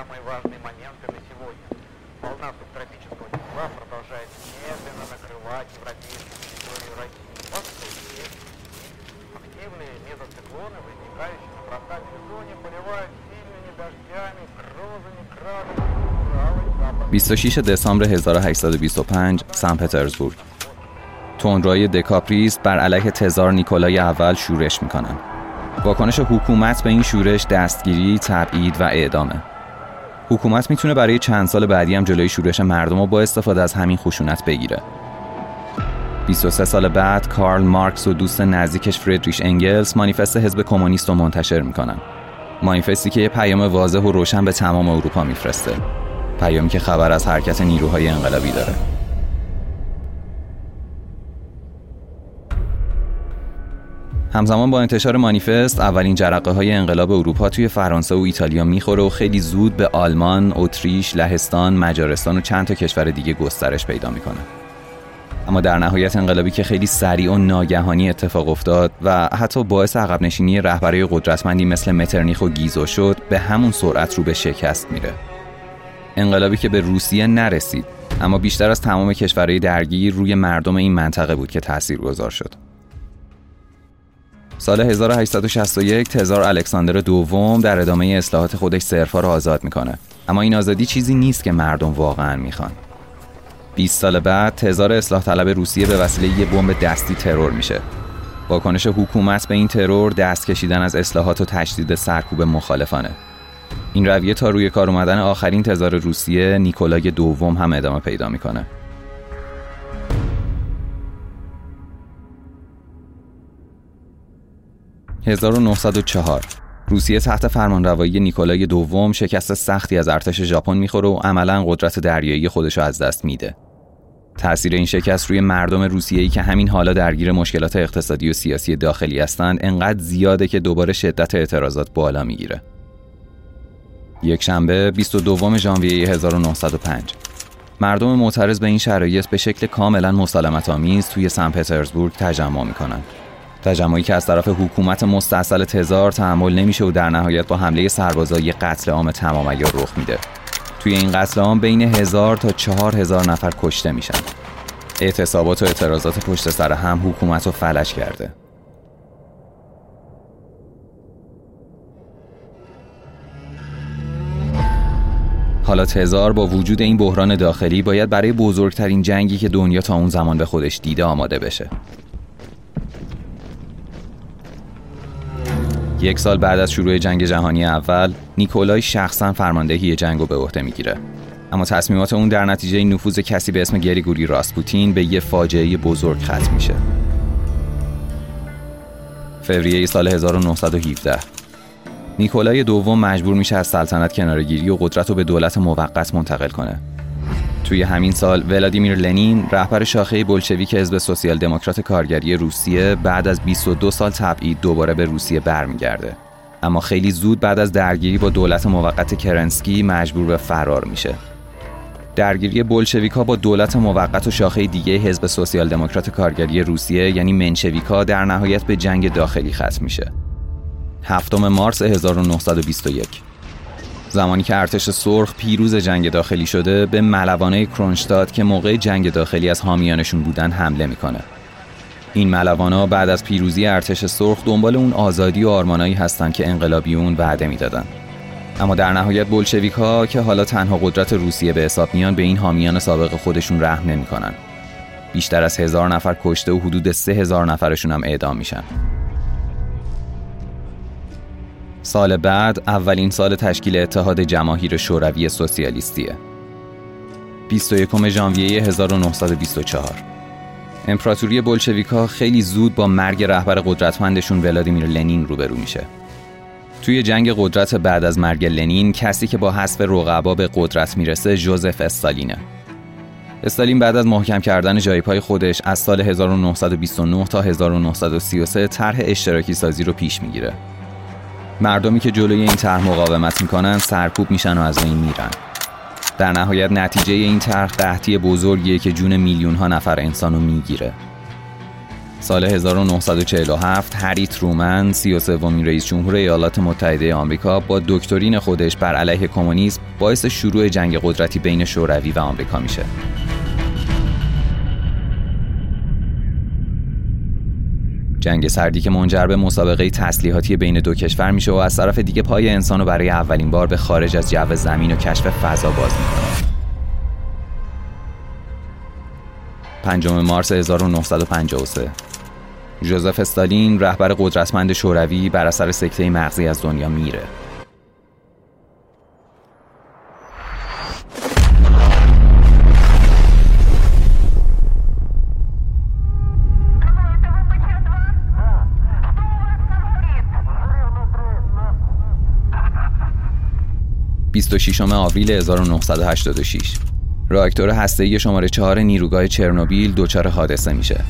самые важные моменты на сегодня. Волна субтропического тепла продолжает медленно накрывать европейскую территорию России. Восточнее. Активные мезоциклоны, возникающие на бросательной зоне, поливают сильными дождями, грозами, градами, Урала, запад. 26 دسامبر 1825 سن پترزبورگ تندروهای دکاپریس بر علیه تزار نیکولای اول شورش میکنن واکنش حکومت به این شورش دستگیری، تبعید و اعدامه حکومت می‌تونه برای چند سال بعدی هم جلوی شورش مردم رو با استفاده از همین خشونت بگیره. 23 سال بعد کارل مارکس و دوست نزدیکش فردریش انگلز مانیفست حزب کمونیست رو منتشر می‌کنن. مانیفستی که یه پیام واضح و روشن به تمام اروپا میفرسته. پیامی که خبر از حرکت نیروهای انقلابی داره. همزمان با انتشار مانیفست اولین جرقه های انقلاب اروپا توی فرانسه و ایتالیا می‌خوره و خیلی زود به آلمان، اتریش، لهستان، مجارستان و چند تا کشور دیگه گسترش پیدا می‌کنه. اما در نهایت انقلابی که خیلی سریع و ناگهانی اتفاق افتاد و حتی باعث عقب نشینی رهبرای قدرتمندی مثل مترنیخ و گیزو شد به همون سرعت رو به شکست میره. انقلابی که به روسیه نرسید اما بیشتر از تمام کشورهای درگیر روی مردم این منطقه بود که تاثیرگذار شد. سال 1861 تزار الکساندر دوم در ادامه اصلاحات خودش سرفا را آزاد می‌کنه. اما این آزادی چیزی نیست که مردم واقعا می‌خوان. 20 سال بعد تزار اصلاح طلب روسیه به وسیله یه بمب دستی ترور میشه. واکنش حکومت به این ترور دست کشیدن از اصلاحات و تشدید سرکوب مخالفانه. این رویه تا روی کار اومدن آخرین تزار روسیه نیکولای دوم هم ادامه پیدا می‌کنه. 1904 روسیه تحت فرمانروایی نیکولای دوم شکست سختی از ارتش ژاپن می‌خوره و عملا قدرت دریایی خودش از دست میده. تأثیر این شکست روی مردم روسیه‌ای که همین حالا درگیر مشکلات اقتصادی و سیاسی داخلی هستند انقدر زیاده که دوباره شدت اعتراضات بالا می‌گیره. یک شنبه 22 ژانویه 1905 مردم معترض به این شرایط به شکل کاملا مسالمت آمیز توی سن پترزبورگ تجمع می‌کنند. تجمعی که از طرف حکومت مستاصل تزار تحمل نمیشه و در نهایت با حمله سربازای قتل عام تمام عیار رخ میده. توی این قتل عام بین هزار تا چهار هزار نفر کشته میشن. اعتصابات و اعتراضات پشت سر هم حکومت رو فلج کرده. حالا تزار با وجود این بحران داخلی باید برای بزرگترین جنگی که دنیا تا اون زمان به خودش دیده آماده بشه. یک سال بعد از شروع جنگ جهانی اول نیکولای شخصا فرماندهی جنگ رو به عهده می‌گیره. اما تصمیمات اون در نتیجه نفوذ کسی به اسم گریگوری راسپوتین به یه فاجعه بزرگ ختم میشه. فوریه سال 1917 نیکولای دوم مجبور میشه از سلطنت کنارگیری و قدرت رو به دولت موقت منتقل کنه. توی همین سال ولادیمیر لنین رهبر شاخه بلشویک حزب سوسیال دموکرات کارگری روسیه بعد از 22 سال تبعید دوباره به روسیه برمیگرده. اما خیلی زود بعد از درگیری با دولت موقت کرنسکی مجبور به فرار میشه. درگیری بلشویکا با دولت موقت و شاخه دیگه حزب سوسیال دموکرات کارگری روسیه یعنی منشویکا در نهایت به جنگ داخلی ختم میشه. هفتم مارس 1921 زمانی که ارتش سرخ پیروز جنگ داخلی شده به ملوانه کرونشتاد که موقع جنگ داخلی از حامیانشون بودن حمله می‌کنه. این ملوانا بعد از پیروزی ارتش سرخ دنبال اون آزادی و آرمانایی هستند که انقلابیون وعده می‌دادن. اما در نهایت بولشویک ها که حالا تنها قدرت روسیه به حساب میان به این حامیان سابق خودشون رحم نمی‌کنن. بیشتر از هزار نفر کشته و حدود سه هزار نفرشون هم اعدام میشن. سال بعد اولین سال تشکیل اتحاد جماهیر شوروی سوسیالیستیه. 21 ژانویه 1924 امپراتوری بلشویکا خیلی زود با مرگ رهبر قدرتمندشون ولادیمیر لنین روبرو میشه. توی جنگ قدرت بعد از مرگ لنین کسی که با حذف رقبا به قدرت می‌رسه جوزف استالینه. استالین بعد از محکم کردن جای پای خودش از سال 1929 تا 1933 طرح اشتراکی سازی رو پیش می‌گیره. مردمی که جلوی این طرح مقاومت می‌کنن سرکوب میشن و از این میرن در نهایت نتیجه این طرح قحطی بزرگیه که جون میلیون ها نفر انسانو می‌گیره سال 1947 هری ترومن 33 رئیس جمهور ایالات متحده آمریکا با دکترین خودش بر علیه کمونیسم باعث شروع جنگ قدرتی بین شوروی و آمریکا میشه. جنگ سردی که منجر به مسابقه تسلیحاتی بین دو کشور میشه و از طرف دیگه پای انسان رو برای اولین بار به خارج از جو زمین و کشف فضا باز می‌کنه. 5 مارس 1953 جوزف استالین رهبر قدرتمند شوروی بر اثر سکته مغزی از دنیا میره. ...26 آوریل 1986 راکتور هسته‌ای شماره چهار نیروگاه چرنوبیل دچار حادثه میشه.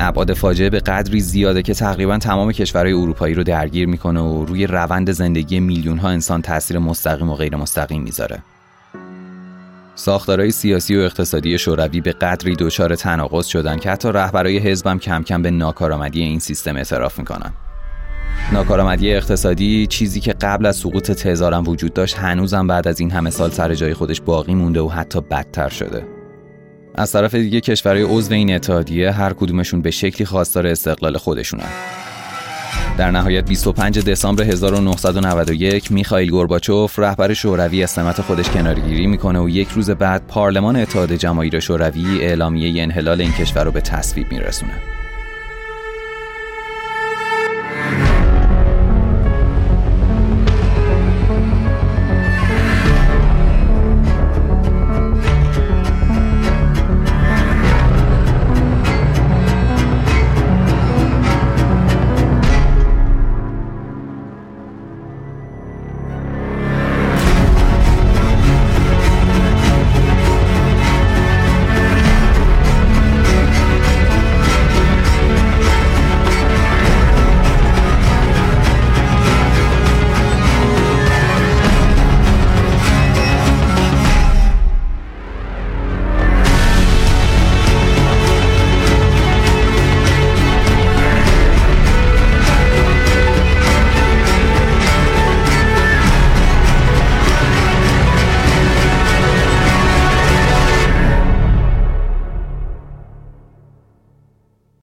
ابعاد فاجعه به قدری زیاده که تقریبا تمام کشورهای اروپایی رو درگیر می‌کنه و روی روند زندگی میلیون ها انسان تاثیر مستقیم و غیر مستقیم می‌ذاره. ساختارهای سیاسی و اقتصادی شوروی به قدری دچار تناقض شدن که حتی رهبرای حزبم کم کم به ناکارآمدی این سیستم اعتراف می‌کنن. ناکارآمدی اقتصادی چیزی که قبل از سقوط تزارم وجود داشت هنوزم بعد از این همه سال سر جای خودش باقی مونده و حتی بدتر شده. از طرف دیگه کشورهای عضو این اتحادیه هر کدومشون به شکلی خواستار استقلال خودشونن. در نهایت 25 دسامبر 1991 میخائیل گورباچوف رهبر شوروی از سمت خودش کنارگیری می‌کنه و یک روز بعد پارلمان اتحاد جماهیر شوروی اعلامیه انحلال این کشور رو به تصویب میرسونه.